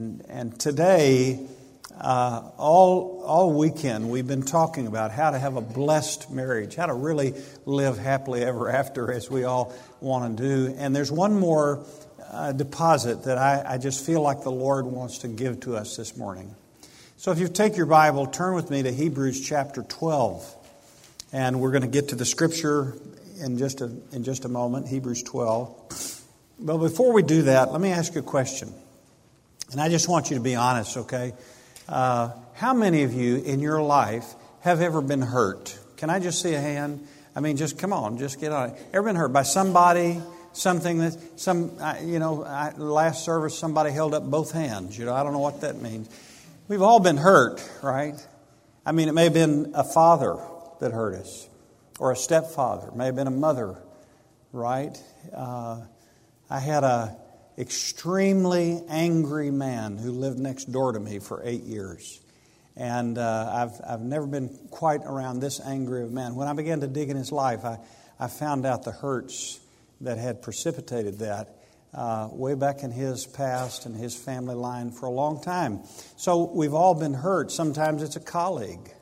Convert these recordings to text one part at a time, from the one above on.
And, today, uh, all, all weekend, we've been talking about how to have a blessed marriage, how to really live happily ever after, as we all want to do. And there's one more uh, deposit that I, I just feel like the Lord wants to give to us this morning. So if you take your Bible, turn with me to Hebrews chapter 12. And we're going to get to the scripture in just a, in just a moment, Hebrews 12. But before we do that, let me ask you a question. And I just want you to be honest, okay? Uh, how many of you in your life have ever been hurt? Can I just see a hand? I mean, just come on, just get on it. Ever been hurt by somebody, something that, some, you know, last service somebody held up both hands. You know, I don't know what that means. We've all been hurt, right? I mean, it may have been a father that hurt us, or a stepfather, it may have been a mother, right? Uh, I had a extremely angry man who lived next door to me for eight years. And uh, I've, I've never been quite around this angry of man. When I began to dig in his life, I, I found out the hurts that had precipitated that uh, way back in his past and his family line for a long time. So we've all been hurt. Sometimes it's a colleague,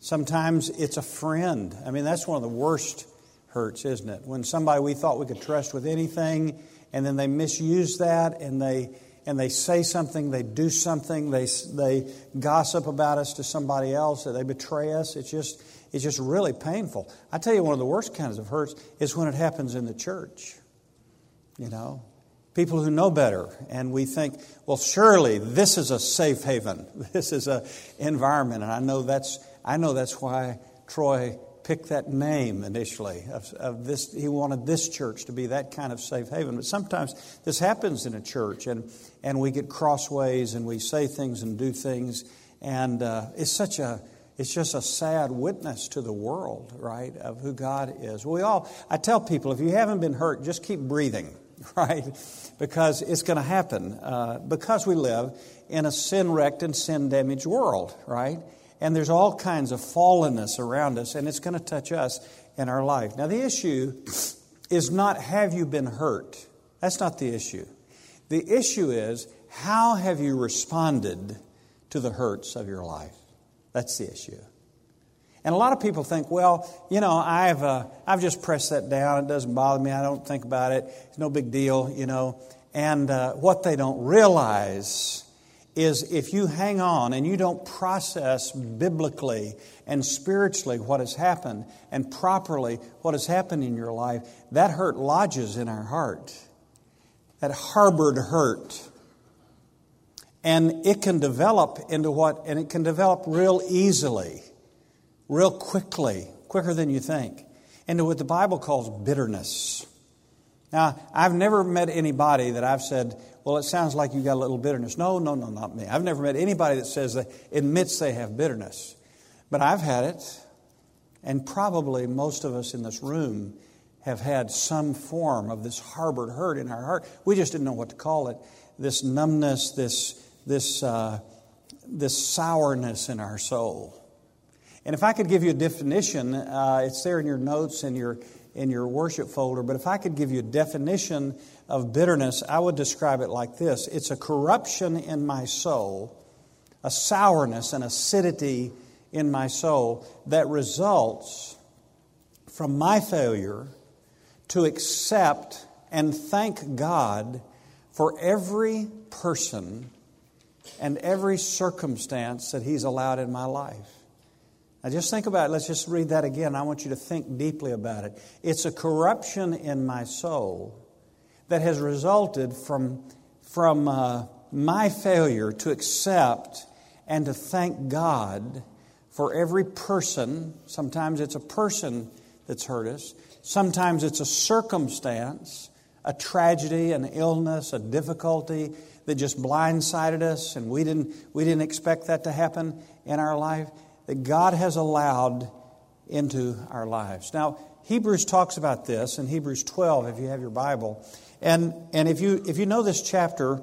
sometimes it's a friend. I mean, that's one of the worst hurts, isn't it? When somebody we thought we could trust with anything and then they misuse that and they and they say something, they do something, they they gossip about us to somebody else, or they betray us. It's just it's just really painful. I tell you, one of the worst kinds of hurts is when it happens in the church. You know, people who know better, and we think, well, surely this is a safe haven. This is a environment, and I know that's I know that's why Troy picked that name initially of, of, this he wanted this church to be that kind of safe haven. But sometimes this happens in a church and, and we get crossways and we say things and do things. And uh, it's such a it's just a sad witness to the world right of who god is. We all i tell people if you haven't been hurt just keep breathing right? Because it's going to happen uh, because we live in a sin wrecked and sin damaged world right and there's all kinds of fallenness around us, and it's going to touch us in our life. Now, the issue is not have you been hurt? That's not the issue. The issue is how have you responded to the hurts of your life? That's the issue. And a lot of people think, well, you know, I've, uh, I've just pressed that down. It doesn't bother me. I don't think about it. It's no big deal, you know. And uh, what they don't realize is if you hang on and you don't process biblically and spiritually what has happened and properly what has happened in your life, that hurt lodges in our heart. That harbored hurt. And it can develop into what, and it can develop real easily, real quickly, quicker than you think, into what the Bible calls bitterness. Now, I've never met anybody that I've said, well, it sounds like you got a little bitterness. No, no, no, not me. I've never met anybody that says they admits they have bitterness. But I've had it, and probably most of us in this room have had some form of this harbored hurt in our heart. We just didn't know what to call it. This numbness, this, this, uh, this sourness in our soul. And if I could give you a definition, uh, it's there in your notes and your in your worship folder, but if I could give you a definition of bitterness, I would describe it like this it's a corruption in my soul, a sourness, and acidity in my soul that results from my failure to accept and thank God for every person and every circumstance that He's allowed in my life. Now, just think about it. Let's just read that again. I want you to think deeply about it. It's a corruption in my soul that has resulted from, from uh, my failure to accept and to thank God for every person. Sometimes it's a person that's hurt us, sometimes it's a circumstance, a tragedy, an illness, a difficulty that just blindsided us and we didn't, we didn't expect that to happen in our life that God has allowed into our lives. Now, Hebrews talks about this in Hebrews 12, if you have your Bible. And, and if, you, if you know this chapter,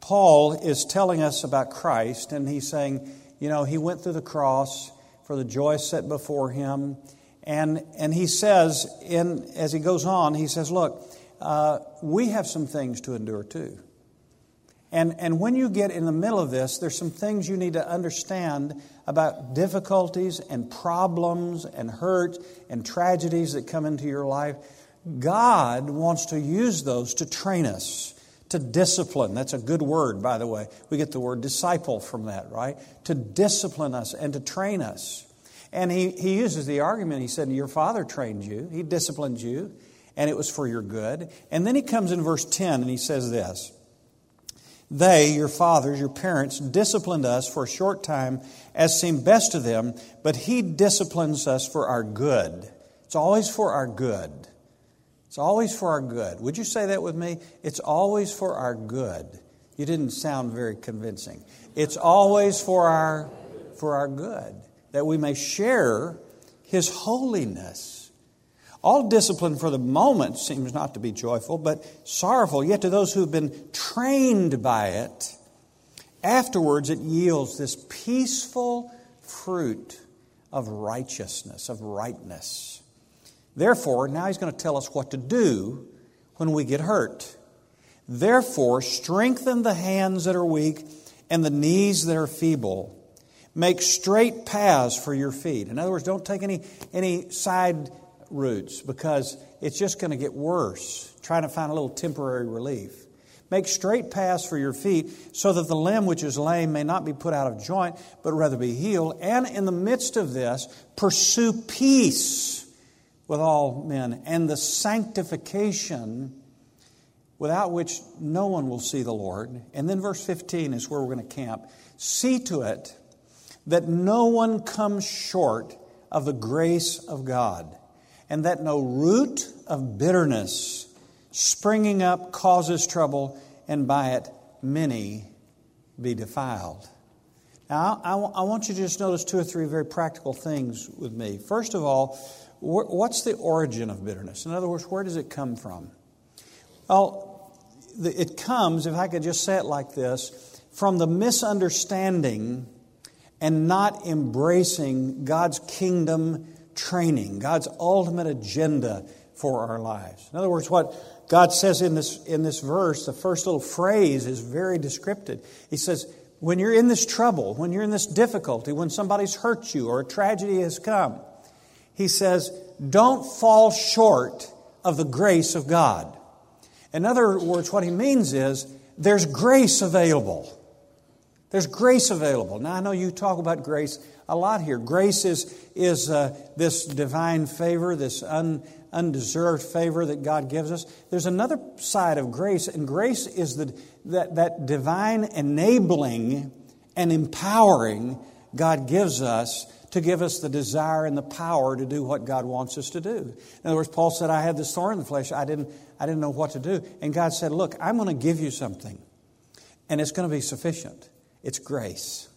Paul is telling us about Christ, and he's saying, you know, he went through the cross for the joy set before him. And, and he says, in, as he goes on, he says, look, uh, we have some things to endure too. And, and when you get in the middle of this, there's some things you need to understand about difficulties and problems and hurt and tragedies that come into your life. God wants to use those to train us, to discipline. That's a good word, by the way. We get the word disciple from that, right? To discipline us and to train us. And he, he uses the argument, he said, Your father trained you, he disciplined you, and it was for your good. And then he comes in verse 10 and he says this They, your fathers, your parents, disciplined us for a short time as seemed best to them, but he disciplines us for our good. It's always for our good. It's always for our good. Would you say that with me? It's always for our good. You didn't sound very convincing. It's always for our for our good that we may share his holiness. All discipline for the moment seems not to be joyful, but sorrowful, yet to those who have been trained by it, afterwards it yields this peaceful fruit of righteousness, of rightness. Therefore, now he's going to tell us what to do when we get hurt. Therefore, strengthen the hands that are weak and the knees that are feeble Make straight paths for your feet. In other words, don't take any, any side routes because it's just going to get worse, trying to find a little temporary relief. Make straight paths for your feet so that the limb which is lame may not be put out of joint, but rather be healed. And in the midst of this, pursue peace with all men and the sanctification without which no one will see the Lord. And then verse 15 is where we're going to camp. See to it that no one comes short of the grace of God, and that no root of bitterness springing up causes trouble, and by it many be defiled. Now, I, I want you to just notice two or three very practical things with me. First of all, what's the origin of bitterness? In other words, where does it come from? Well, it comes, if I could just say it like this, from the misunderstanding and not embracing God's kingdom training, God's ultimate agenda for our lives. In other words, what God says in this, in this verse, the first little phrase is very descriptive. He says, when you're in this trouble, when you're in this difficulty, when somebody's hurt you or a tragedy has come, he says, don't fall short of the grace of God. In other words, what he means is there's grace available. There's grace available. Now, I know you talk about grace a lot here. Grace is, is uh, this divine favor, this un, undeserved favor that God gives us. There's another side of grace, and grace is the, that, that divine enabling and empowering God gives us to give us the desire and the power to do what God wants us to do. In other words, Paul said, I had this thorn in the flesh. I didn't, I didn't know what to do. And God said, Look, I'm going to give you something, and it's going to be sufficient. It's grace.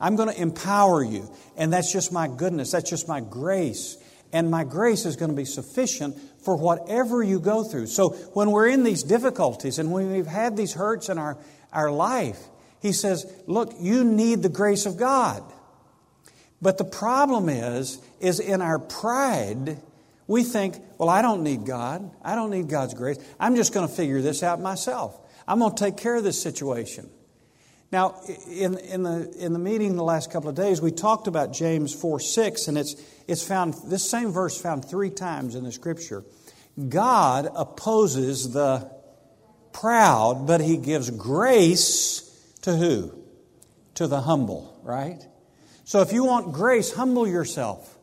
I'm going to empower you. And that's just my goodness. That's just my grace. And my grace is going to be sufficient for whatever you go through. So when we're in these difficulties and when we've had these hurts in our, our life, he says, look, you need the grace of God. But the problem is, is in our pride, we think, well, I don't need God. I don't need God's grace. I'm just going to figure this out myself. I'm going to take care of this situation. Now, in, in, the, in the meeting the last couple of days, we talked about James 4 6, and it's, it's found, this same verse found three times in the scripture. God opposes the proud, but he gives grace to who? To the humble, right? So if you want grace, humble yourself.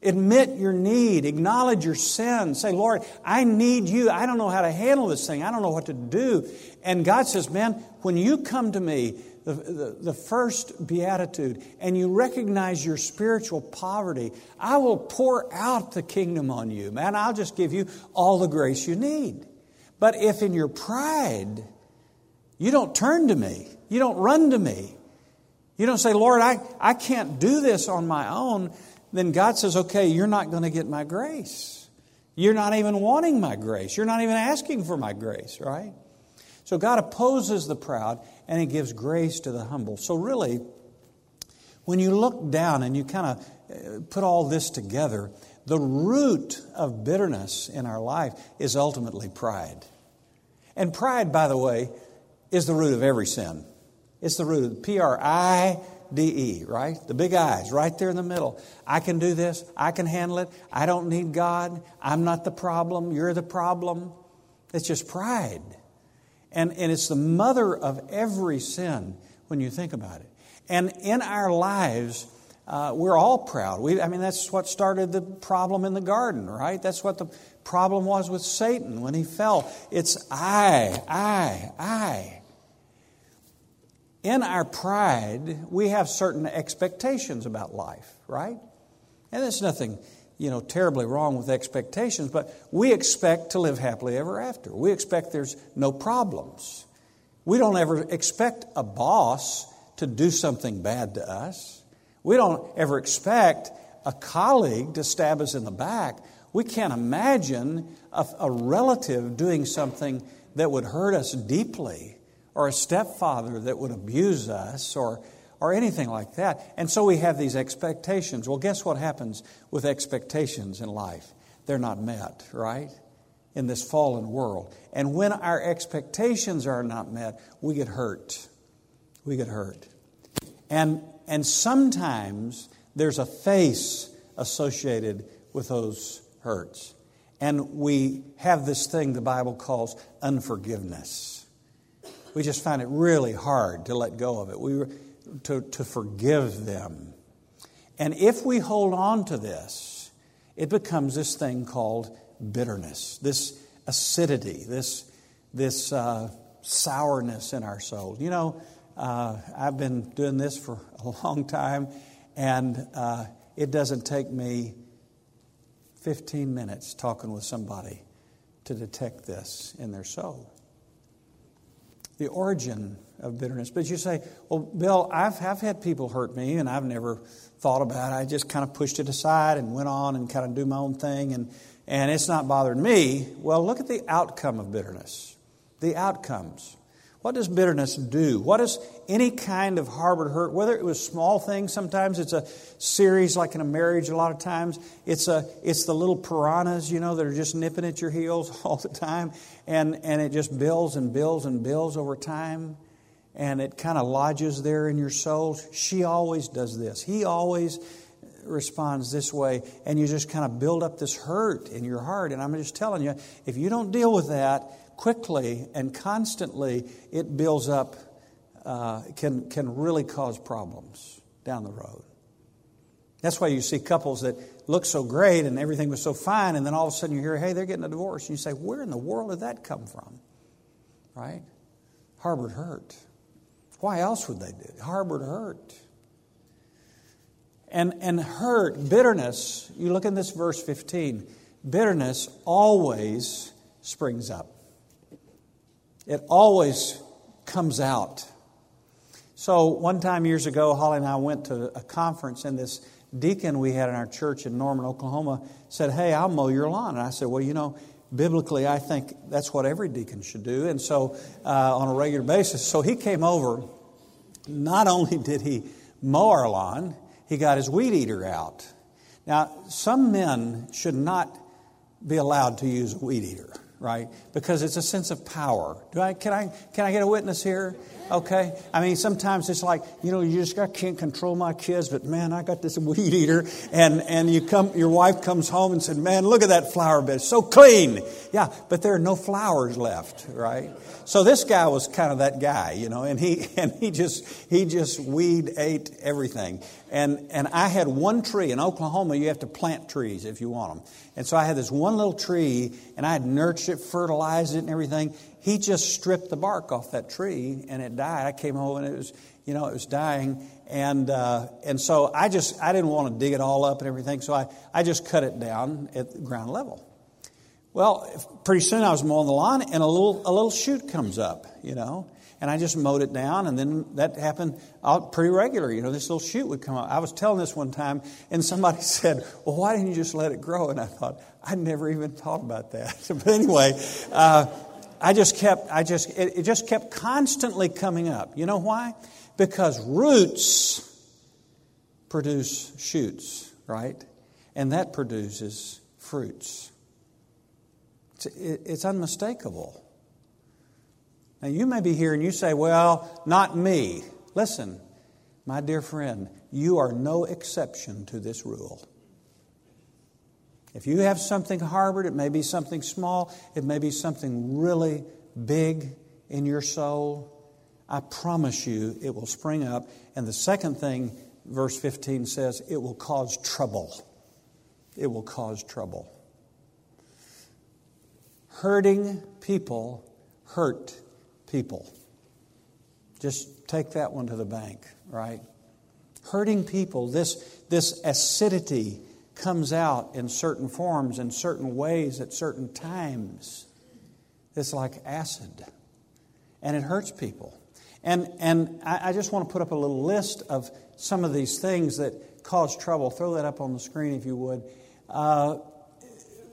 Admit your need, acknowledge your sin. Say, Lord, I need you. I don't know how to handle this thing. I don't know what to do. And God says, Man, when you come to me, the, the, the, first beatitude, and you recognize your spiritual poverty, I will pour out the kingdom on you. Man, I'll just give you all the grace you need. But if in your pride, you don't turn to me, you don't run to me, you don't say, Lord, I, I can't do this on my own then God says, okay, you're not going to get my grace. You're not even wanting my grace. You're not even asking for my grace, right? So God opposes the proud and He gives grace to the humble. So, really, when you look down and you kind of uh, put all this together, the root of bitterness in our life is ultimately pride. And pride, by the way, is the root of every sin. It's the root of P R I D E, right? The big eyes, right there in the middle. I can do this. I can handle it. I don't need God. I'm not the problem. You're the problem. It's just pride. And, and it's the mother of every sin when you think about it. And in our lives, uh, we're all proud. We, I mean, that's what started the problem in the garden, right? That's what the problem was with Satan when he fell. It's I, I, I. In our pride, we have certain expectations about life, right? And there's nothing, you know, terribly wrong with expectations, but we expect to live happily ever after. We expect there's no problems. We don't ever expect a boss to do something bad to us. We don't ever expect a colleague to stab us in the back. We can't imagine a, a relative doing something that would hurt us deeply, or a stepfather that would abuse us, or, or anything like that. And so we have these expectations. Well, guess what happens with expectations in life? They're not met, right? In this fallen world. And when our expectations are not met, we get hurt. We get hurt. And, and sometimes there's a face associated with those hurts. And we have this thing the Bible calls unforgiveness. We just find it really hard to let go of it, we, to, to forgive them. And if we hold on to this, it becomes this thing called bitterness, this acidity, this, this uh, sourness in our soul. You know, uh, I've been doing this for a long time, and uh, it doesn't take me 15 minutes talking with somebody to detect this in their soul. The origin of bitterness. But you say, well, Bill, I've, I've had people hurt me and I've never thought about it. I just kind of pushed it aside and went on and kind of do my own thing and, and it's not bothering me. Well, look at the outcome of bitterness. The outcomes. What does bitterness do? What does any kind of harbored hurt, whether it was small things, sometimes it's a series like in a marriage, a lot of times it's, a, it's the little piranhas, you know, that are just nipping at your heels all the time, and, and it just builds and builds and builds over time, and it kind of lodges there in your soul. She always does this. He always responds this way, and you just kind of build up this hurt in your heart. And I'm just telling you, if you don't deal with that, quickly and constantly, it builds up, uh, can, can really cause problems down the road. That's why you see couples that look so great and everything was so fine, and then all of a sudden you hear, hey, they're getting a divorce. And you say, where in the world did that come from? Right? Harbored hurt. Why else would they do it? Harbored hurt. And, and hurt, bitterness, you look in this verse 15, bitterness always springs up. It always comes out. So, one time years ago, Holly and I went to a conference, and this deacon we had in our church in Norman, Oklahoma, said, Hey, I'll mow your lawn. And I said, Well, you know, biblically, I think that's what every deacon should do. And so, uh, on a regular basis, so he came over. Not only did he mow our lawn, he got his weed eater out. Now, some men should not be allowed to use a weed eater right? Because it's a sense of power. Do I, can, I, can I get a witness here? Okay? I mean, sometimes it's like, you know, you just I can't control my kids, but man, I got this weed eater. And, and you come, your wife comes home and said, man, look at that flower bed. It's so clean. Yeah, but there are no flowers left, right? So this guy was kind of that guy, you know, and he, and he just, he just weed ate everything. And, and I had one tree in Oklahoma, you have to plant trees if you want them. And so I had this one little tree, and I had nurtured it, fertilized it, and everything. He just stripped the bark off that tree, and it died. I came home, and it was, you know, it was dying. And, uh, and so I just, I didn't want to dig it all up and everything, so I, I just cut it down at ground level. Well, pretty soon I was mowing the lawn, and a little, a little shoot comes up, you know and I just mowed it down, and then that happened out pretty regular. You know, this little shoot would come up. I was telling this one time, and somebody said, "Well, why didn't you just let it grow?" And I thought, I never even thought about that. but anyway, uh, I just kept, I just, it, it just kept constantly coming up. You know why? Because roots produce shoots, right? And that produces fruits. It's, it, it's unmistakable. Now, you may be here and you say, Well, not me. Listen, my dear friend, you are no exception to this rule. If you have something harbored, it may be something small, it may be something really big in your soul. I promise you it will spring up. And the second thing, verse 15 says, it will cause trouble. It will cause trouble. Hurting people hurt people. Just take that one to the bank, right? Hurting people, this, this acidity comes out in certain forms, in certain ways, at certain times. It's like acid, and it hurts people. And, and I, I just want to put up a little list of some of these things that cause trouble. Throw that up on the screen if you would. Uh,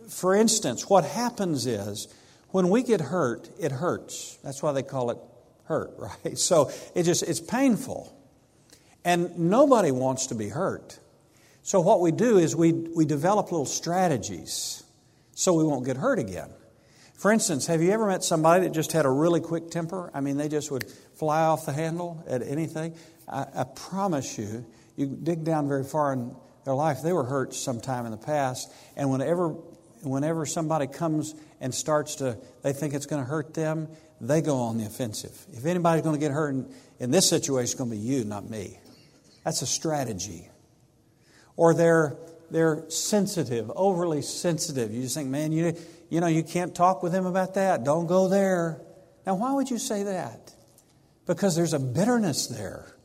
for instance, what happens is when we get hurt, it hurts. That's why they call it hurt, right? So it just it's painful. And nobody wants to be hurt. So what we do is we, we develop little strategies so we won't get hurt again. For instance, have you ever met somebody that just had a really quick temper? I mean, they just would fly off the handle at anything. I, I promise you, you dig down very far in their life, they were hurt sometime in the past, and whenever whenever somebody comes and starts to, they think it's going to hurt them, they go on the offensive. If anybody's going to get hurt in, in this situation, it's going to be you, not me. That's a strategy. Or they're, they're sensitive, overly sensitive. You just think, man, you, you know, you can't talk with them about that. Don't go there. Now, why would you say that? Because there's a bitterness there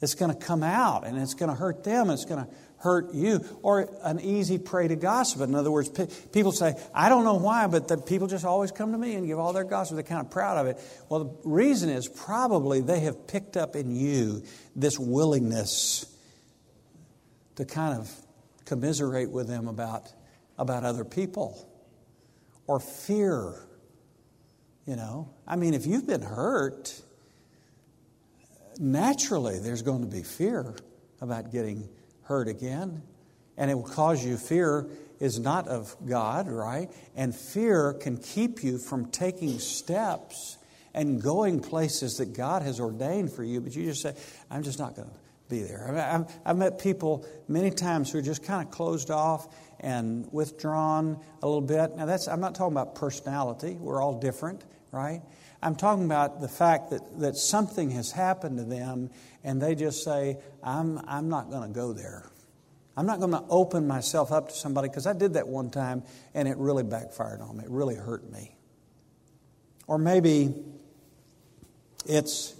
that's going to come out and it's going to hurt them. It's going to hurt you. Or an easy prey to gossip. In other words, people say, I don't know why, but the people just always come to me and give all their gossip. They're kind of proud of it. Well, the reason is probably they have picked up in you this willingness to kind of commiserate with them about, about other people or fear. You know, I mean, if you've been hurt, naturally there's going to be fear about getting hurt again. And it will cause you fear is not of God, right? And fear can keep you from taking steps and going places that God has ordained for you. But you just say, I'm just not going to be there. I mean, I've, met people many times who are just kind of closed off and withdrawn a little bit. Now, that's, I'm not talking about personality, we're all different, right? I'm talking about the fact that, that something has happened to them and they just say, I'm, I'm not going to go there. I'm not going to open myself up to somebody because I did that one time and it really backfired on me. It really hurt me. Or maybe it's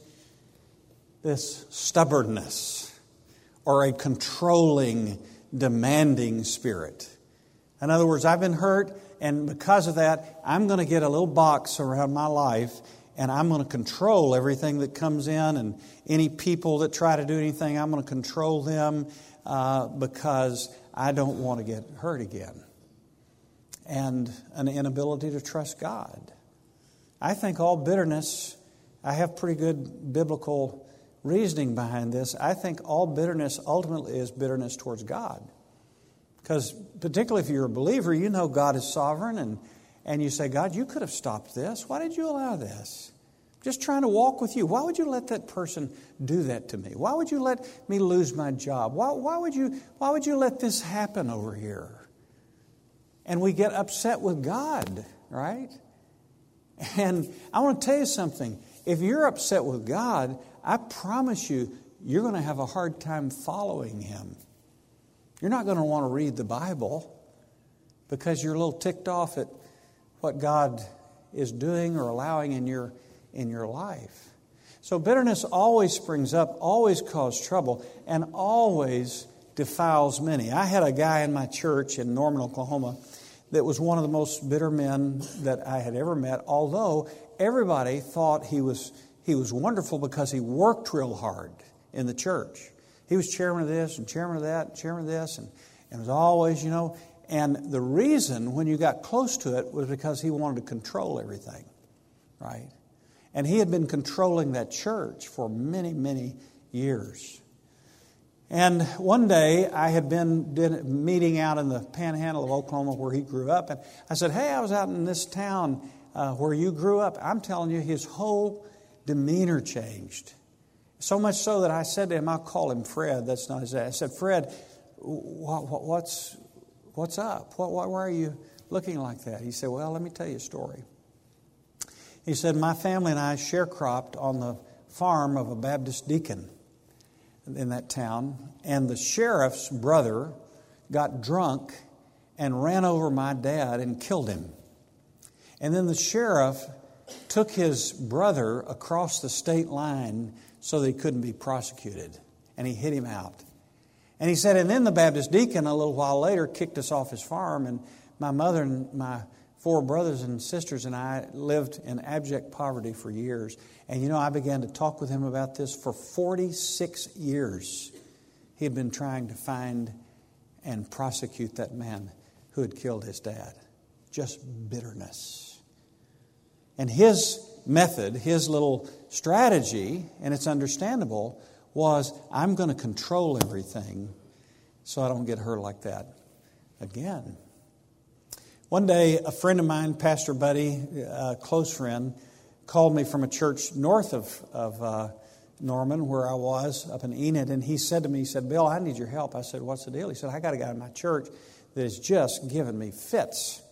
this stubbornness or a controlling, demanding spirit. In other words, I've been hurt and because of that, I'm going to get a little box around my life and I'm going to control everything that comes in and any people that try to do anything, I'm going to control them uh, because I don't want to get hurt again. And an inability to trust God. I think all bitterness, I have pretty good biblical reasoning behind this. I think all bitterness ultimately is bitterness towards God. Because, particularly if you're a believer, you know God is sovereign, and, and you say, God, you could have stopped this. Why did you allow this? Just trying to walk with you. Why would you let that person do that to me? Why would you let me lose my job? Why, why, would, you, why would you let this happen over here? And we get upset with God, right? And I want to tell you something. If you're upset with God, I promise you, you're going to have a hard time following Him. You're not going to want to read the Bible because you're a little ticked off at what God is doing or allowing in your, in your life. So bitterness always springs up, always causes trouble, and always defiles many. I had a guy in my church in Norman, Oklahoma, that was one of the most bitter men that I had ever met, although everybody thought he was, he was wonderful because he worked real hard in the church. He was chairman of this and chairman of that, and chairman of this, and, and was always, you know. And the reason when you got close to it was because he wanted to control everything, right? And he had been controlling that church for many, many years. And one day I had been meeting out in the panhandle of Oklahoma where he grew up, and I said, Hey, I was out in this town uh, where you grew up. I'm telling you, his whole demeanor changed. So much so that I said to him, I'll call him Fred. That's not his name. I said, Fred, what, what, what's, what's up? What, why are you looking like that? He said, Well, let me tell you a story. He said, My family and I sharecropped on the farm of a Baptist deacon in that town, and the sheriff's brother got drunk and ran over my dad and killed him. And then the sheriff took his brother across the state line so he couldn't be prosecuted, and he hit him out. And he said, and then the Baptist deacon, a little while later, kicked us off his farm, and my mother and my four brothers and sisters and I lived in abject poverty for years. And you know, I began to talk with him about this for 46 years. He had been trying to find and prosecute that man who had killed his dad. Just bitterness. And his method, his little strategy, and it's understandable, was I'm going to control everything so I don't get hurt like that again. One day, a friend of mine, Pastor Buddy, a close friend, called me from a church north of, of uh, Norman, where I was up in Enid, and he said to me, he said, Bill, I need your help. I said, What's the deal? He said, I got a guy in my church that is just giving me fits.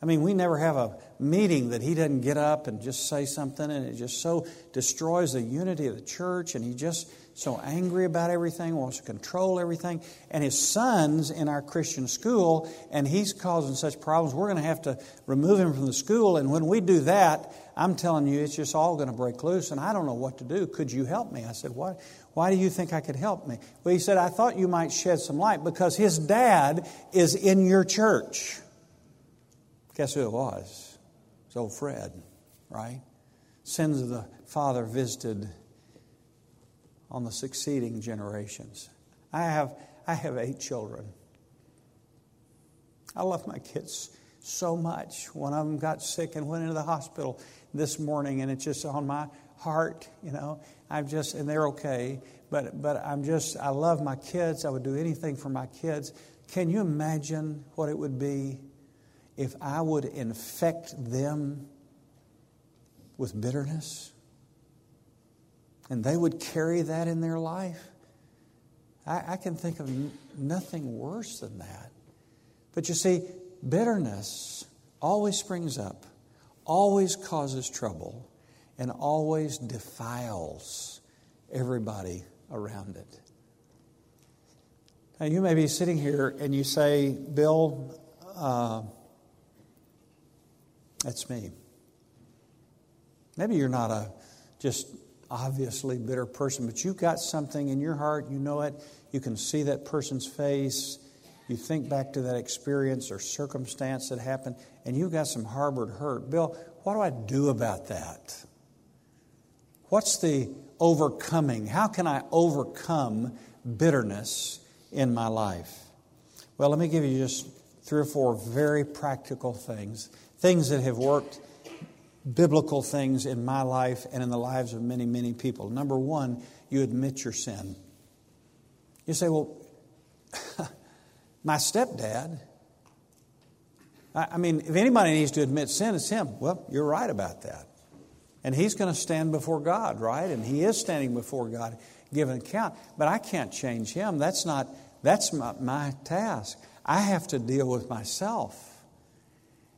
I mean, we never have a meeting that he doesn't get up and just say something, and it just so destroys the unity of the church, and he just so angry about everything, wants to control everything. And his son's in our Christian school, and he's causing such problems. We're going to have to remove him from the school. And when we do that, I'm telling you, it's just all going to break loose, and I don't know what to do. Could you help me? I said, Why, why do you think I could help me? Well, he said, I thought you might shed some light because his dad is in your church. Guess who it was? It's old Fred, right? Sins of the father visited on the succeeding generations. I have, I have eight children. I love my kids so much. One of them got sick and went into the hospital this morning, and it's just on my heart, you know. I'm just, and they're okay, but, but I'm just, I love my kids. I would do anything for my kids. Can you imagine what it would be if I would infect them with bitterness? and they would carry that in their life. I, I can think of nothing worse than that. But you see, bitterness always springs up, always causes trouble, and always defiles everybody around it. Now, you may be sitting here and you say, Bill, uh, that's me. Maybe you're not a just obviously bitter person, but you've got something in your heart, you know it, you can see that person's face, you think back to that experience or circumstance that happened, and you've got some harbored hurt. Bill, what do I do about that? What's the overcoming? How can I overcome bitterness in my life? Well, let me give you just three or four very practical things, things that have worked biblical things in my life and in the lives of many, many people. Number one, you admit your sin. You say, well, my stepdad, I mean, if anybody needs to admit sin, it's him. Well, you're right about that. And he's going to stand before God, right? And he is standing before God, giving account. But I can't change him. That's not, that's my, my task. I have to deal with myself.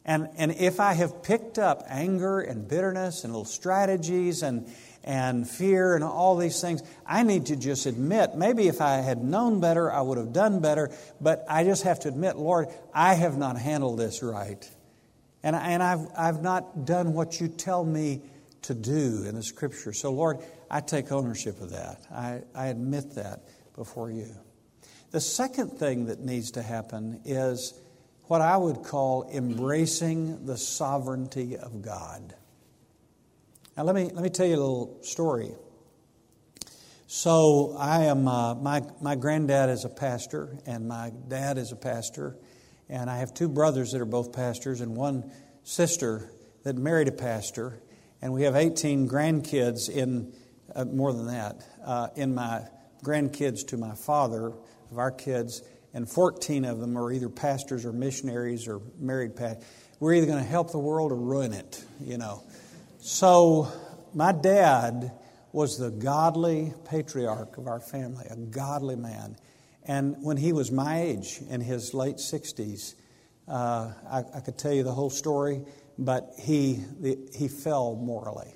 And, and if I have picked up anger and bitterness and little strategies and, and fear and all these things, I need to just admit maybe if I had known better, I would have done better, but I just have to admit, Lord, I have not handled this right. And, and I've, I've not done what you tell me to do in the scripture. So, Lord, I take ownership of that. I, I admit that before you. The second thing that needs to happen is what I would call embracing the sovereignty of God. Now, let me, let me tell you a little story. So, I am, uh, my, my granddad is a pastor, and my dad is a pastor, and I have two brothers that are both pastors, and one sister that married a pastor, and we have 18 grandkids in, uh, more than that, uh, in my grandkids to my father, of our kids, and 14 of them are either pastors or missionaries or married pastors. we're either going to help the world or ruin it, you know. So my dad was the godly patriarch of our family, a godly man. And when he was my age, in his late 60s, uh, I, I, could tell you the whole story, but he, the, he fell morally.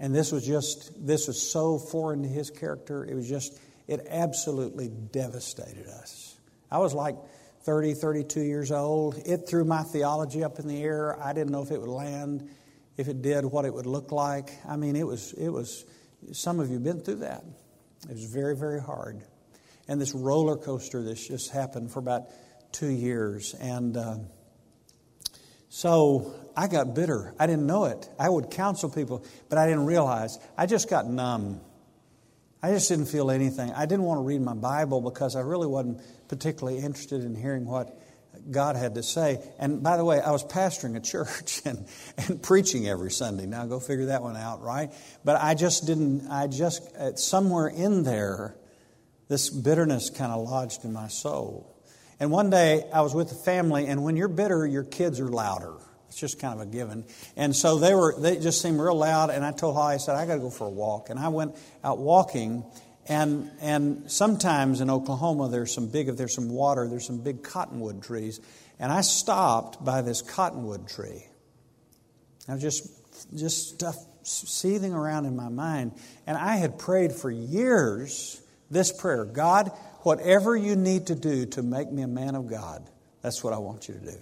And this was just, this was so foreign to his character. It was just, it absolutely devastated us. I was like 30, 32 years old. It threw my theology up in the air. I didn't know if it would land, if it did, what it would look like. I mean, it was, it was, some of you have been through that. It was very, very hard. And this roller coaster, this just happened for about two years. And uh, so I got bitter. I didn't know it. I would counsel people, but I didn't realize. I just got numb. I just didn't feel anything. I didn't want to read my Bible because I really wasn't particularly interested in hearing what God had to say. And by the way, I was pastoring a church and, and preaching every Sunday. Now go figure that one out, right? But I just didn't, I just, uh, somewhere in there, this bitterness kind of lodged in my soul. And one day I was with the family, and when you're bitter, your kids are louder. It's just kind of a given. And so they were, they just seemed real loud. And I told Holly, I said, I got to go for a walk. And I went out walking. And, and sometimes in Oklahoma, there's some big, if there's some water, there's some big cottonwood trees. And I stopped by this cottonwood tree. I was just, just stuff seething around in my mind. And I had prayed for years this prayer God, whatever you need to do to make me a man of God, that's what I want you to do.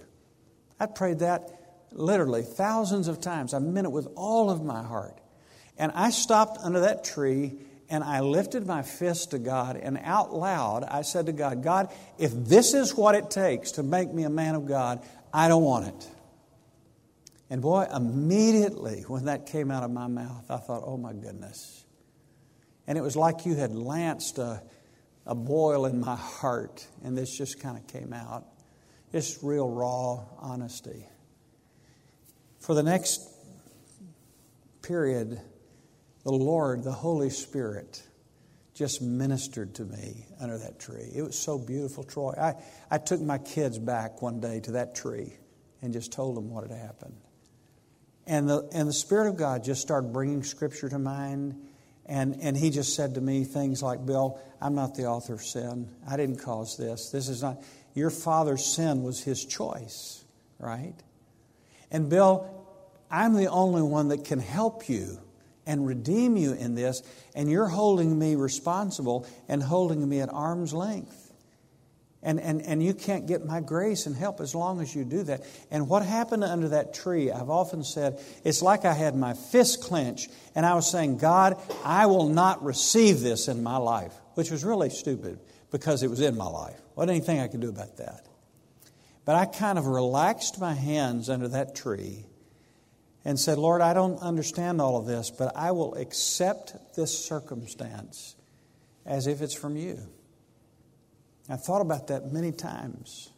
I prayed that literally thousands of times. I meant it with all of my heart. And I stopped under that tree and I lifted my fist to God, and out loud I said to God, God, if this is what it takes to make me a man of God, I don't want it. And boy, immediately when that came out of my mouth, I thought, oh my goodness. And it was like you had lanced a, a boil in my heart, and this just kind of came out. Just real raw honesty. For the next period, the Lord, the Holy Spirit, just ministered to me under that tree. It was so beautiful, Troy. I, I took my kids back one day to that tree and just told them what had happened. And the, and the Spirit of God just started bringing Scripture to mind. And, and He just said to me things like, Bill, I'm not the author of sin. I didn't cause this. This is not, your father's sin was his choice, right? And Bill, I'm the only one that can help you and redeem you in this, and you're holding me responsible and holding me at arm's length. And, and, and you can't get my grace and help as long as you do that. And what happened under that tree, I've often said, it's like I had my fist clenched and I was saying, God, I will not receive this in my life, which was really stupid because it was in my life. What anything I could do about that? But I kind of relaxed my hands under that tree and said, Lord, I don't understand all of this, but I will accept this circumstance as if it's from you. I thought about that many times.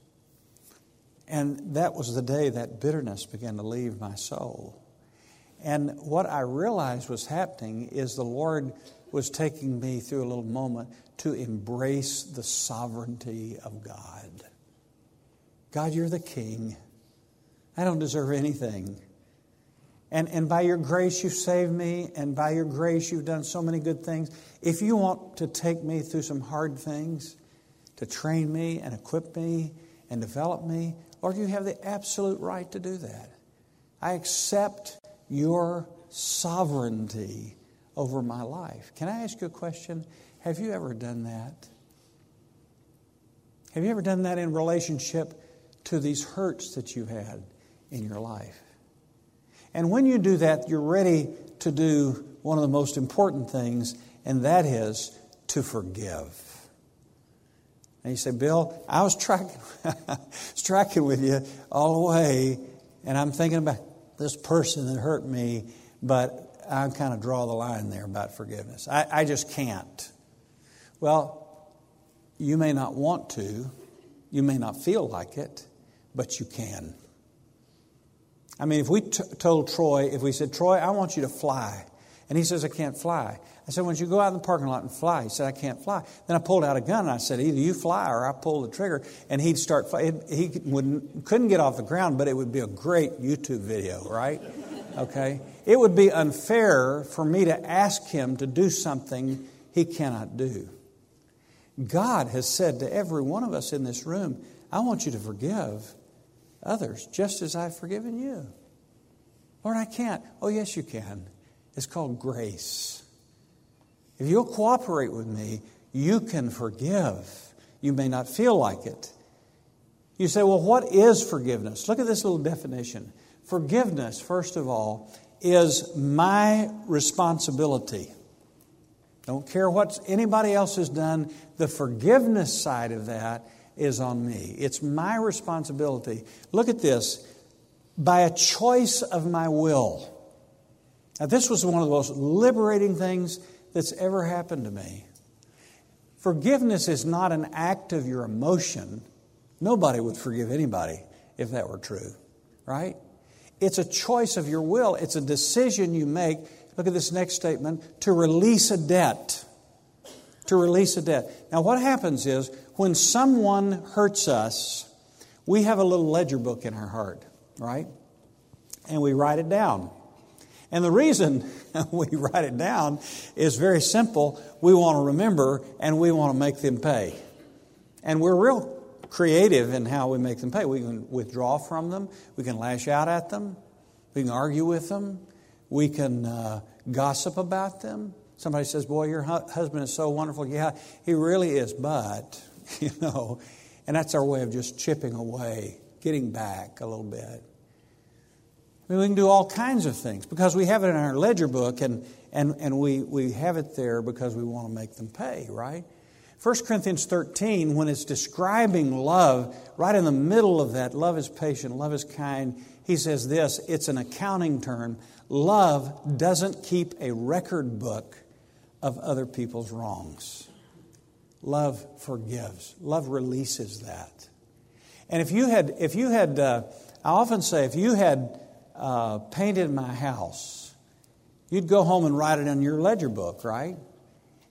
And that was the day that bitterness began to leave my soul. And what I realized was happening is the Lord was taking me through a little moment to embrace the sovereignty of God. God, you're the king. I don't deserve anything. And, and by your grace, you've saved me, and by your grace, you've done so many good things. If you want to take me through some hard things, to train me and equip me and develop me, Lord, you have the absolute right to do that. I accept your sovereignty over my life. Can I ask you a question? Have you ever done that? Have you ever done that in relationship to these hurts that you've had in your life? And when you do that, you're ready to do one of the most important things, and that is to forgive. And you say, Bill, I was tracking, tracking with you all the way, and I'm thinking about this person that hurt me, but I kind of draw the line there about forgiveness. I, I just can't. Well, you may not want to, you may not feel like it, but you can. I mean, if we t- told Troy, if we said, Troy, I want you to fly, And he says, I can't fly. I said, Why don't you go out in the parking lot and fly? He said, I can't fly. Then I pulled out a gun and I said, Either you fly or I pull the trigger. And he'd start flying. He wouldn't, couldn't get off the ground, but it would be a great YouTube video, right? Okay? It would be unfair for me to ask him to do something he cannot do. God has said to every one of us in this room, I want you to forgive others just as I've forgiven you. Lord, I can't. Oh, yes, you can. It's called grace. If you'll cooperate with me, you can forgive. You may not feel like it. You say, well, what is forgiveness? Look at this little definition. Forgiveness, first of all, is my responsibility. Don't care what anybody else has done, the forgiveness side of that is on me. It's my responsibility. Look at this by a choice of my will. Now, this was one of the most liberating things that's ever happened to me. Forgiveness is not an act of your emotion. Nobody would forgive anybody if that were true, right? It's a choice of your will, it's a decision you make. Look at this next statement to release a debt. To release a debt. Now, what happens is when someone hurts us, we have a little ledger book in our heart, right? And we write it down. And the reason we write it down is very simple. We want to remember and we want to make them pay. And we're real creative in how we make them pay. We can withdraw from them, we can lash out at them, we can argue with them, we can uh, gossip about them. Somebody says, Boy, your husband is so wonderful. Yeah, he really is, but, you know, and that's our way of just chipping away, getting back a little bit. I mean, we can do all kinds of things because we have it in our ledger book and, and, and we, we have it there because we want to make them pay, right? 1 Corinthians 13, when it's describing love, right in the middle of that, love is patient, love is kind, he says this it's an accounting term. Love doesn't keep a record book of other people's wrongs. Love forgives, love releases that. And if you had, if you had, uh, I often say, if you had uh, painted my house, you'd go home and write it in your ledger book, right?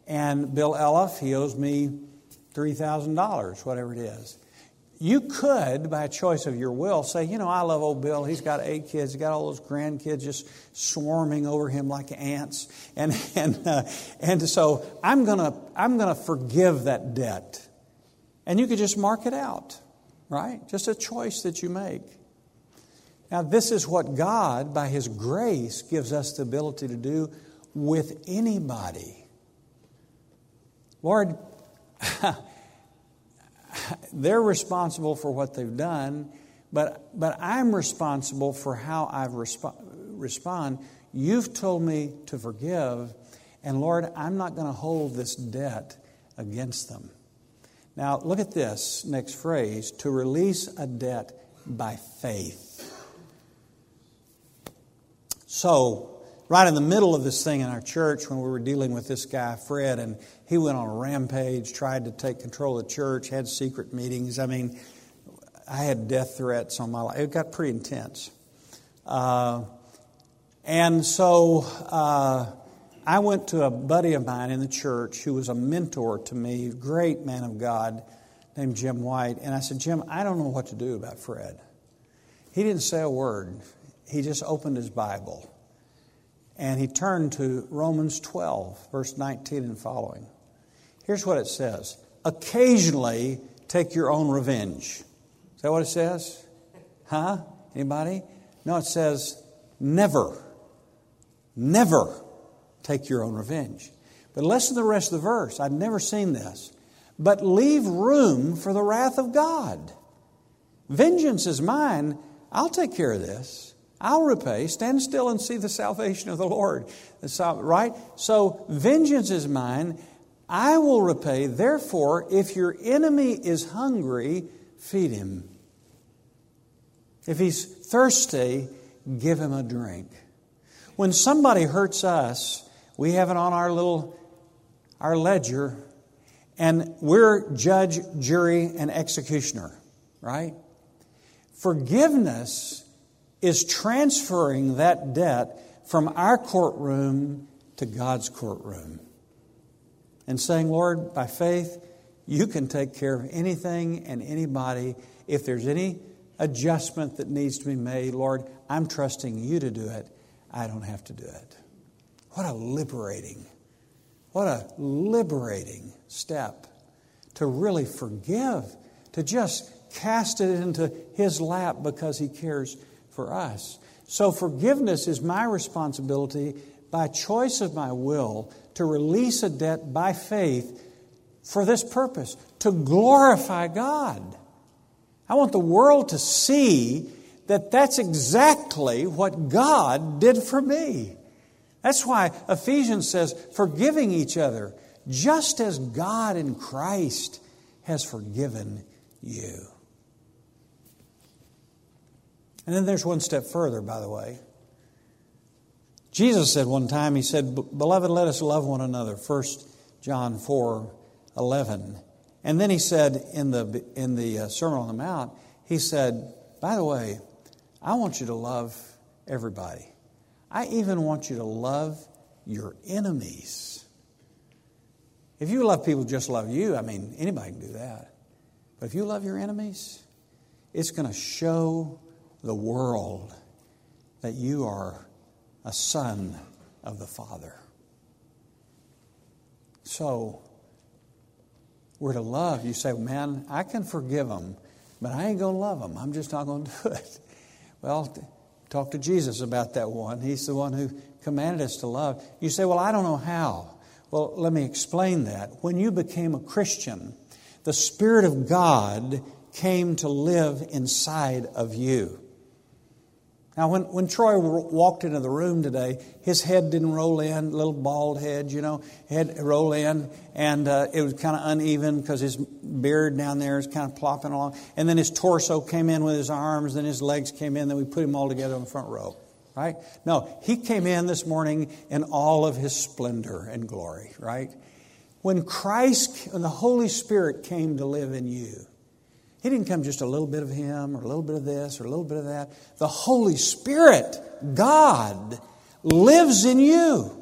And Bill Elliff, he owes me $3,000, whatever it is. You could, by choice of your will, say, you know, I love old Bill. He's got eight kids. He's got all those grandkids just swarming over him like ants. And, and, uh, and so I'm going to I'm to forgive that debt. And you could just mark it out, right? Just a choice that you make. Now, this is what God, by His grace, gives us the ability to do with anybody. Lord, they're responsible for what they've done, but, but I'm responsible for how I've resp- respond. You've told me to forgive, and Lord, I'm not going to hold this debt against them. Now, look at this next phrase to release a debt by faith. So, right in the middle of this thing in our church, when we were dealing with this guy, Fred, and he went on a rampage, tried to take control of the church, had secret meetings. I mean, I had death threats on my life. It got pretty intense. Uh, and so uh, I went to a buddy of mine in the church who was a mentor to me, great man of God, named Jim White. And I said, Jim, I don't know what to do about Fred. He didn't say a word he just opened his Bible and he turned to Romans 12, verse 19 and following. Here's what it says Occasionally take your own revenge. Is that what it says? Huh? Anybody? No, it says never, never take your own revenge. But listen to the rest of the verse. I've never seen this. But leave room for the wrath of God. Vengeance is mine. I'll take care of this. I'll repay. Stand still and see the salvation of the Lord. Right? So, vengeance is mine. I will repay. Therefore, if your enemy is hungry, feed him. If he's thirsty, give him a drink. When somebody hurts us, we have it on our little our ledger, and we're judge, jury, and executioner, right? Forgiveness is transferring that debt from our courtroom to God's courtroom and saying, Lord, by faith, you can take care of anything and anybody. If there's any adjustment that needs to be made, Lord, I'm trusting you to do it. I don't have to do it. What a liberating, what a liberating step to really forgive, to just cast it into His lap because He cares for us. So, forgiveness is my responsibility by choice of my will to release a debt by faith for this purpose to glorify God. I want the world to see that that's exactly what God did for me. That's why Ephesians says, forgiving each other, just as God in Christ has forgiven you. And then there's one step further, by the way. Jesus said one time, He said, Beloved, let us love one another. 1 John 4 11. And then He said in the, in the uh, Sermon on the Mount, He said, By the way, I want you to love everybody. I even want you to love your enemies. If you love people just love you, I mean, anybody can do that. But if you love your enemies, it's going to show the world that you are a son of the Father. So, we're to love. You say, man, I can forgive them, but I ain't going to love them. I'm just not going to do it. Well, talk to Jesus about that one. He's the one who commanded us to love. You say, well, I don't know how. Well, let me explain that. When you became a Christian, the Spirit of God came to live inside of you. Now, when, when Troy walked into the room today, his head didn't roll in, little bald head, you know, head roll in, and uh, it was kind of uneven because his beard down there is kind of plopping along. And then his torso came in with his arms, then his legs came in, then we put him all together in the front row, right? No, he came in this morning in all of his splendor and glory, right? When Christ and the Holy Spirit came to live in you, he didn't come just a little bit of Him or a little bit of this or a little bit of that. The Holy Spirit, God, lives in you.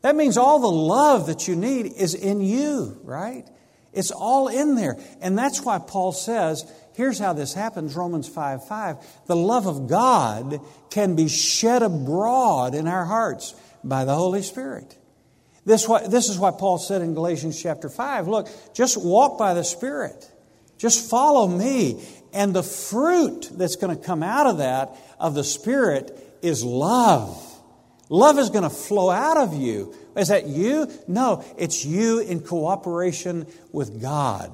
That means all the love that you need is in you, right? It's all in there. And that's why Paul says, here's how this happens Romans 5 5. The love of God can be shed abroad in our hearts by the Holy Spirit. This, this is what Paul said in Galatians chapter 5. Look, just walk by the Spirit. Just follow me. And the fruit that's going to come out of that, of the Spirit, is love. Love is going to flow out of you. Is that you? No, it's you in cooperation with God.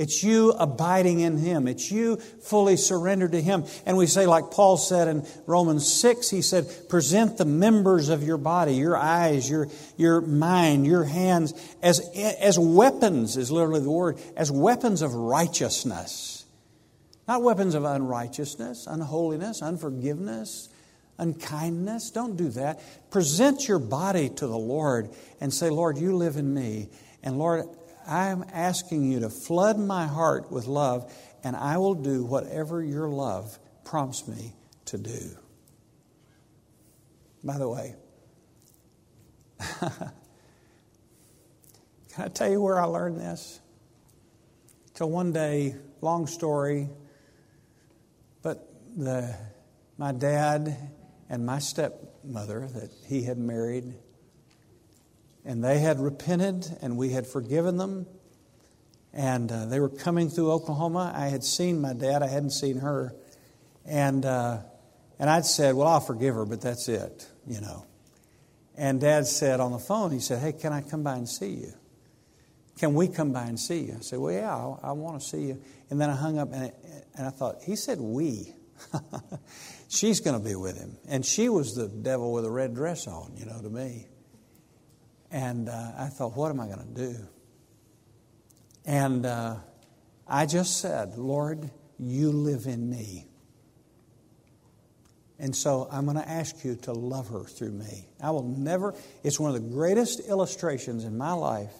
It's you abiding in Him. It's you fully surrendered to Him. And we say, like Paul said in Romans 6, he said, present the members of your body, your eyes, your, your mind, your hands, as, as weapons, is literally the word, as weapons of righteousness. Not weapons of unrighteousness, unholiness, unforgiveness, unkindness. Don't do that. Present your body to the Lord and say, Lord, you live in me. And Lord, I'm asking you to flood my heart with love, and I will do whatever your love prompts me to do. By the way, can I tell you where I learned this? So one day, long story, but the, my dad and my stepmother that he had married and they had repented, and we had forgiven them. And uh, they were coming through Oklahoma. I had seen my dad, I hadn't seen her. And, uh, and I'd said, Well, I'll forgive her, but that's it, you know. And dad said on the phone, He said, Hey, can I come by and see you? Can we come by and see you? I said, Well, yeah, I, I want to see you. And then I hung up and, and I thought, He said, We. She's going to be with him. And she was the devil with a red dress on, you know, to me. And uh, I thought, what am I going to do? And uh, I just said, Lord, you live in me. And so I'm going to ask you to love her through me. I will never, it's one of the greatest illustrations in my life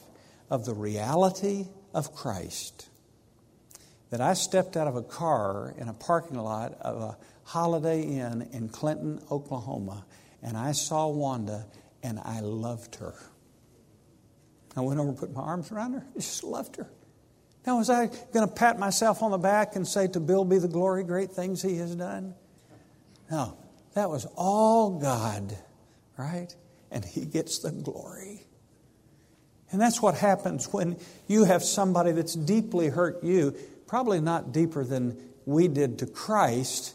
of the reality of Christ. That I stepped out of a car in a parking lot of a Holiday Inn in Clinton, Oklahoma, and I saw Wanda and I loved her. I went over and put my arms around her. I just loved her. Now, was I going to pat myself on the back and say, To Bill be the glory, great things he has done? No, that was all God, right? And he gets the glory. And that's what happens when you have somebody that's deeply hurt you, probably not deeper than we did to Christ,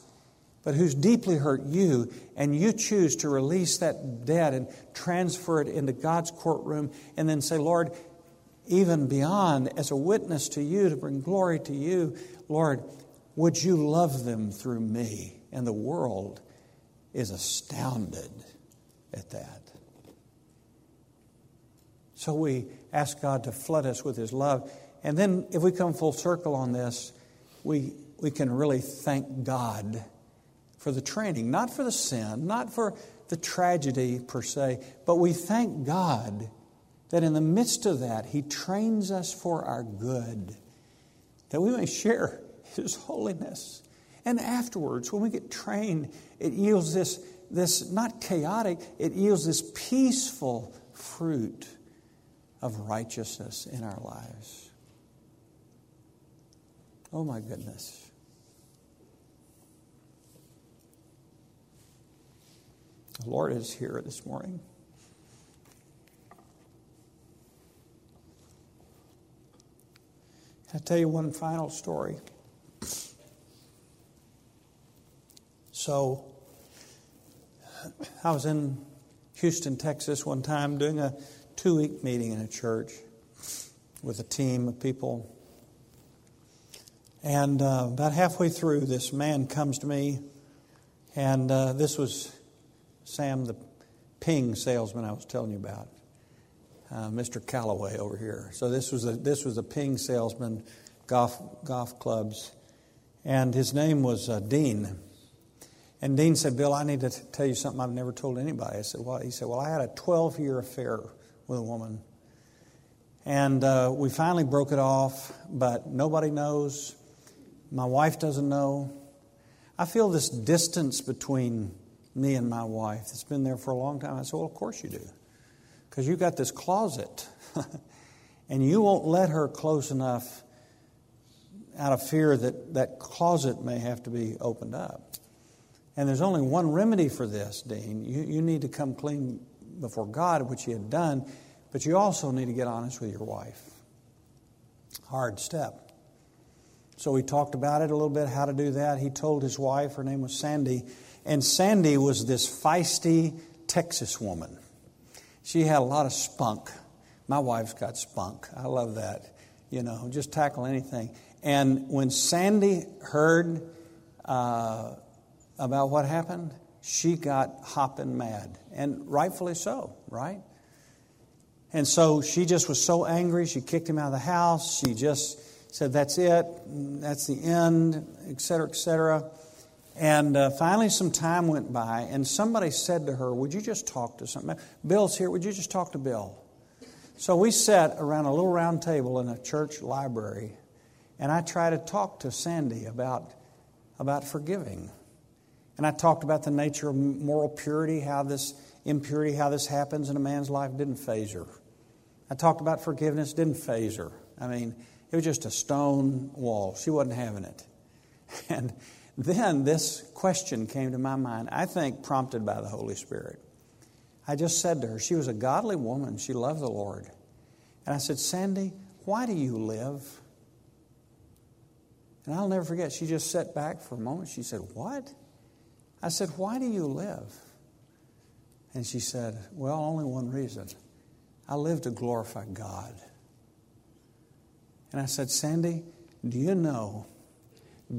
but who's deeply hurt you, and you choose to release that debt and transfer it into God's courtroom and then say, Lord, even beyond, as a witness to you, to bring glory to you, Lord, would you love them through me? And the world is astounded at that. So we ask God to flood us with His love. And then, if we come full circle on this, we, we can really thank God for the training, not for the sin, not for the tragedy per se, but we thank God that in the midst of that, He trains us for our good, that we may share His holiness. And afterwards, when we get trained, it yields this, this not chaotic, it yields this peaceful fruit of righteousness in our lives. Oh my goodness. The Lord is here this morning. I'll tell you one final story. So, I was in Houston, Texas one time doing a two week meeting in a church with a team of people. And uh, about halfway through, this man comes to me, and uh, this was Sam, the ping salesman I was telling you about, uh, Mr. Calloway over here. So this was a this was a ping salesman, golf golf clubs, and his name was uh, Dean. And Dean said, "Bill, I need to tell you something I've never told anybody." I said, "What?" He said, "Well, I had a 12 year affair with a woman, and uh, we finally broke it off, but nobody knows. My wife doesn't know. I feel this distance between." Me and my wife that's been there for a long time. I said, Well, of course you do. Because you've got this closet. and you won't let her close enough out of fear that that closet may have to be opened up. And there's only one remedy for this, Dean. You, you need to come clean before God, which you had done, but you also need to get honest with your wife. Hard step. So we talked about it a little bit, how to do that. He told his wife, her name was Sandy, and Sandy was this feisty Texas woman. She had a lot of spunk. My wife's got spunk. I love that. You know, just tackle anything. And when Sandy heard uh, about what happened, she got hopping mad. And rightfully so, right? And so she just was so angry. She kicked him out of the house. She just said, That's it. That's the end, et cetera, et cetera. And uh, finally, some time went by, and somebody said to her, Would you just talk to somebody? Bill's here. Would you just talk to Bill? So we sat around a little round table in a church library, and I tried to talk to Sandy about, about forgiving. And I talked about the nature of moral purity, how this impurity, how this happens in a man's life, didn't faze her. I talked about forgiveness, didn't faze her. I mean, it was just a stone wall. She wasn't having it. And then this question came to my mind, I think prompted by the Holy Spirit. I just said to her, she was a godly woman, she loved the Lord. And I said, Sandy, why do you live? And I'll never forget, she just sat back for a moment. She said, What? I said, Why do you live? And she said, Well, only one reason. I live to glorify God. And I said, Sandy, do you know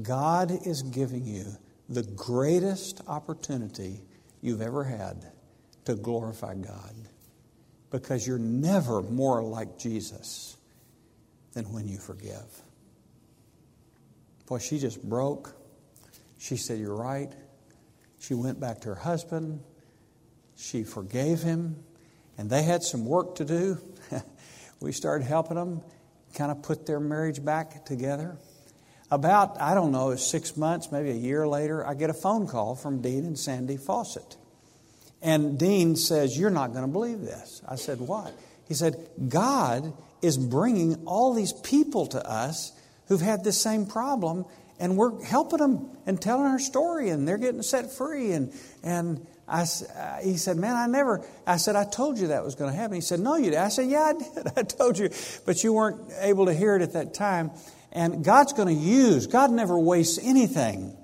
God is giving you the greatest opportunity you've ever had to glorify God because you're never more like Jesus than when you forgive. Boy, she just broke. She said, You're right. She went back to her husband. She forgave him. And they had some work to do. we started helping them kind of put their marriage back together. About, I don't know, six months, maybe a year later, I get a phone call from Dean and Sandy Fawcett. And Dean says, You're not going to believe this. I said, What? He said, God is bringing all these people to us who've had this same problem, and we're helping them and telling our story, and they're getting set free. And, and I, uh, he said, Man, I never, I said, I told you that was going to happen. He said, No, you did. I said, Yeah, I did. I told you, but you weren't able to hear it at that time. And God's going to use, God never wastes anything.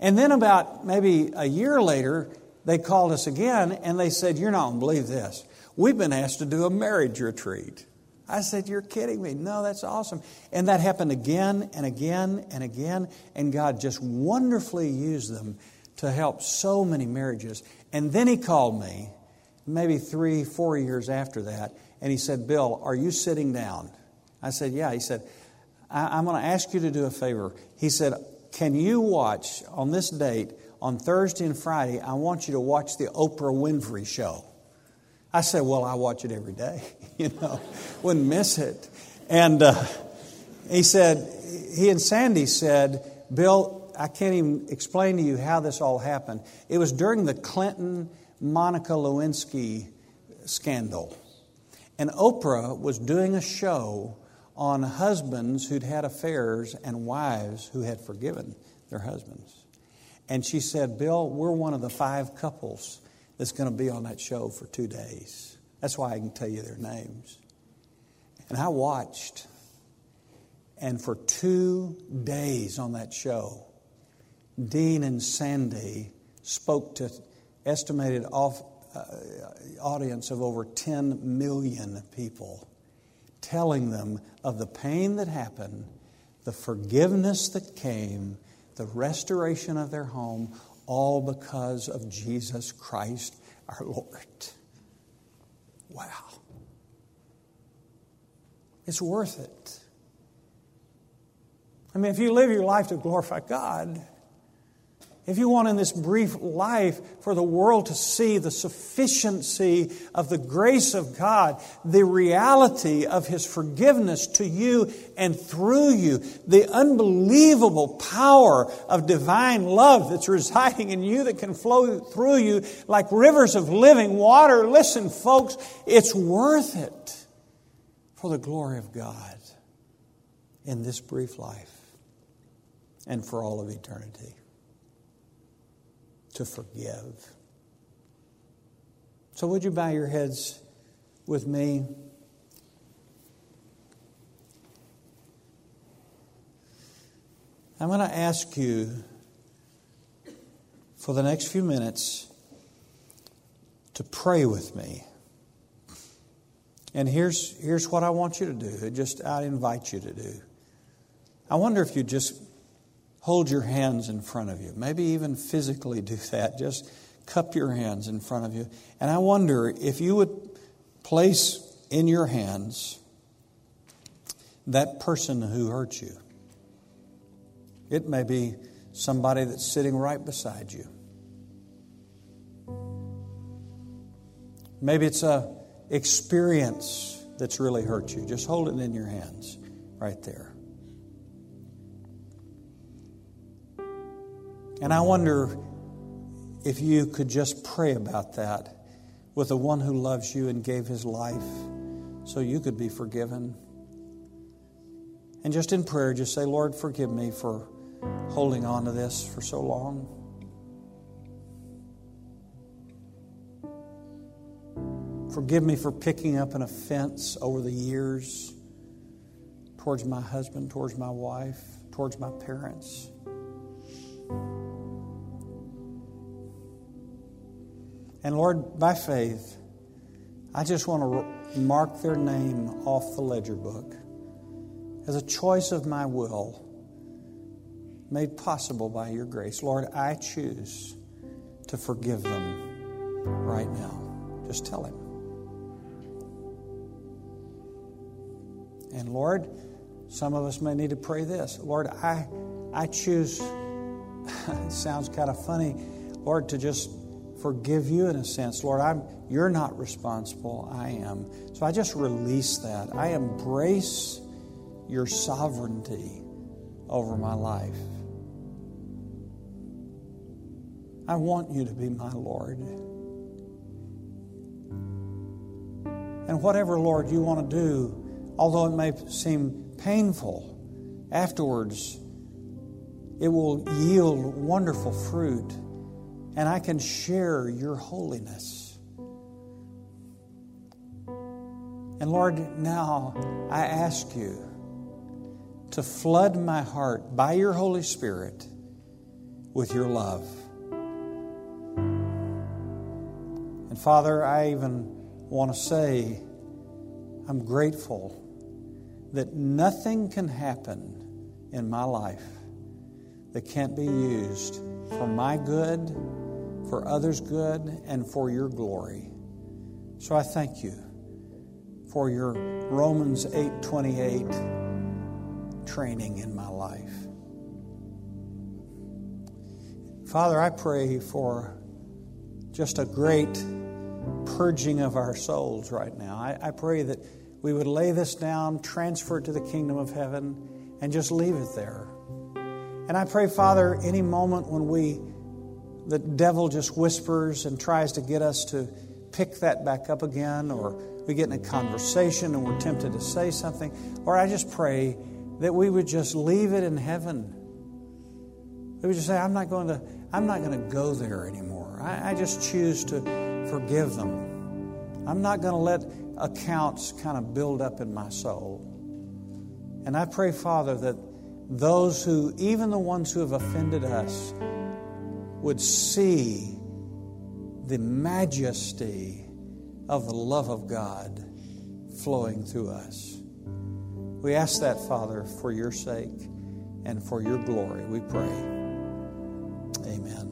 And then, about maybe a year later, they called us again and they said, You're not going to believe this. We've been asked to do a marriage retreat. I said, You're kidding me. No, that's awesome. And that happened again and again and again. And God just wonderfully used them to help so many marriages. And then He called me, maybe three, four years after that, and He said, Bill, are you sitting down? I said, Yeah. He said, I- am going to ask you to do a favor. He said, Can you watch on this date, on Thursday and Friday, I want you to watch the Oprah Winfrey show. I said, Well, I watch it every day, you know, wouldn't miss it. And uh, he said, He and Sandy said, Bill, I can't even explain to you how this all happened. It was during the Clinton Monica Lewinsky scandal. And Oprah was doing a show on husbands who'd had affairs and wives who had forgiven their husbands. And she said, Bill, we're one of the five couples that's going to be on that show for two days. That's why I can tell you their names. And I watched, and for two days on that show, Dean and Sandy spoke to estimated off, uh, audience of over 10 million people, telling them of the pain that happened, the forgiveness that came, the restoration of their home, all because of Jesus Christ our Lord. Wow. It's worth it. I mean, if you live your life to glorify God, if you want in this brief life for the world to see the sufficiency of the grace of God, the reality of His forgiveness to you and through you, the unbelievable power of divine love that's residing in you that can flow through you like rivers of living water, listen, folks, it's worth it for the glory of God in this brief life and for all of eternity to forgive. So, would you bow your heads with me? I'm going to ask you for the next few minutes to pray with me. And here's, here's what I want you to do. Just I invite you to do. I wonder if you just hold your hands in front of you. Maybe even physically do that. Just cup your hands in front of you. And I wonder if you would place in your hands that person who hurt you. It may be somebody that's sitting right beside you. Maybe it's a experience that's really hurt you. Just hold it in your hands right there. And I wonder if you could just pray about that with the one who loves you and gave his life so you could be forgiven. And just in prayer, just say, Lord, forgive me for holding on to this for so long. Forgive me for picking up an offense over the years towards my husband, towards my wife, towards my parents. And Lord, by faith, I just want to mark their name off the ledger book as a choice of my will made possible by your grace. Lord, I choose to forgive them right now. Just tell Him. And Lord, some of us may need to pray this. Lord, I, I choose, it sounds kind of funny, Lord, to just forgive you in a sense. Lord, I'm, you're not responsible. I am. So I just release that. I embrace your sovereignty over my life. I want you to be my Lord. And whatever, Lord, you want to do, although it may seem painful afterwards, it will yield wonderful fruit and I can share your holiness. And Lord, now I ask you to flood my heart by your Holy Spirit with your love. And Father, I even want to say I'm grateful that nothing can happen in my life that can't be used for my good, for others' good, and for your glory. So I thank you for your Romans 8:28 training in my life. Father, I pray for just a great purging of our souls right now. I, I pray that we would lay this down, transfer it to the kingdom of heaven, and just leave it there. And I pray, Father, any moment when we, the devil just whispers and tries to get us to pick that back up again, or we get in a conversation and we're tempted to say something, or I just pray that we would just leave it in heaven. We just say, I'm not going to, I'm not going to go there anymore. I, I just choose to forgive them. I'm not going to let accounts kind of build up in my soul. And I pray, Father, that those who, even the ones who have offended us, would see the majesty of the love of God flowing through us. We ask that, Father, for your sake and for your glory, we pray. Amen.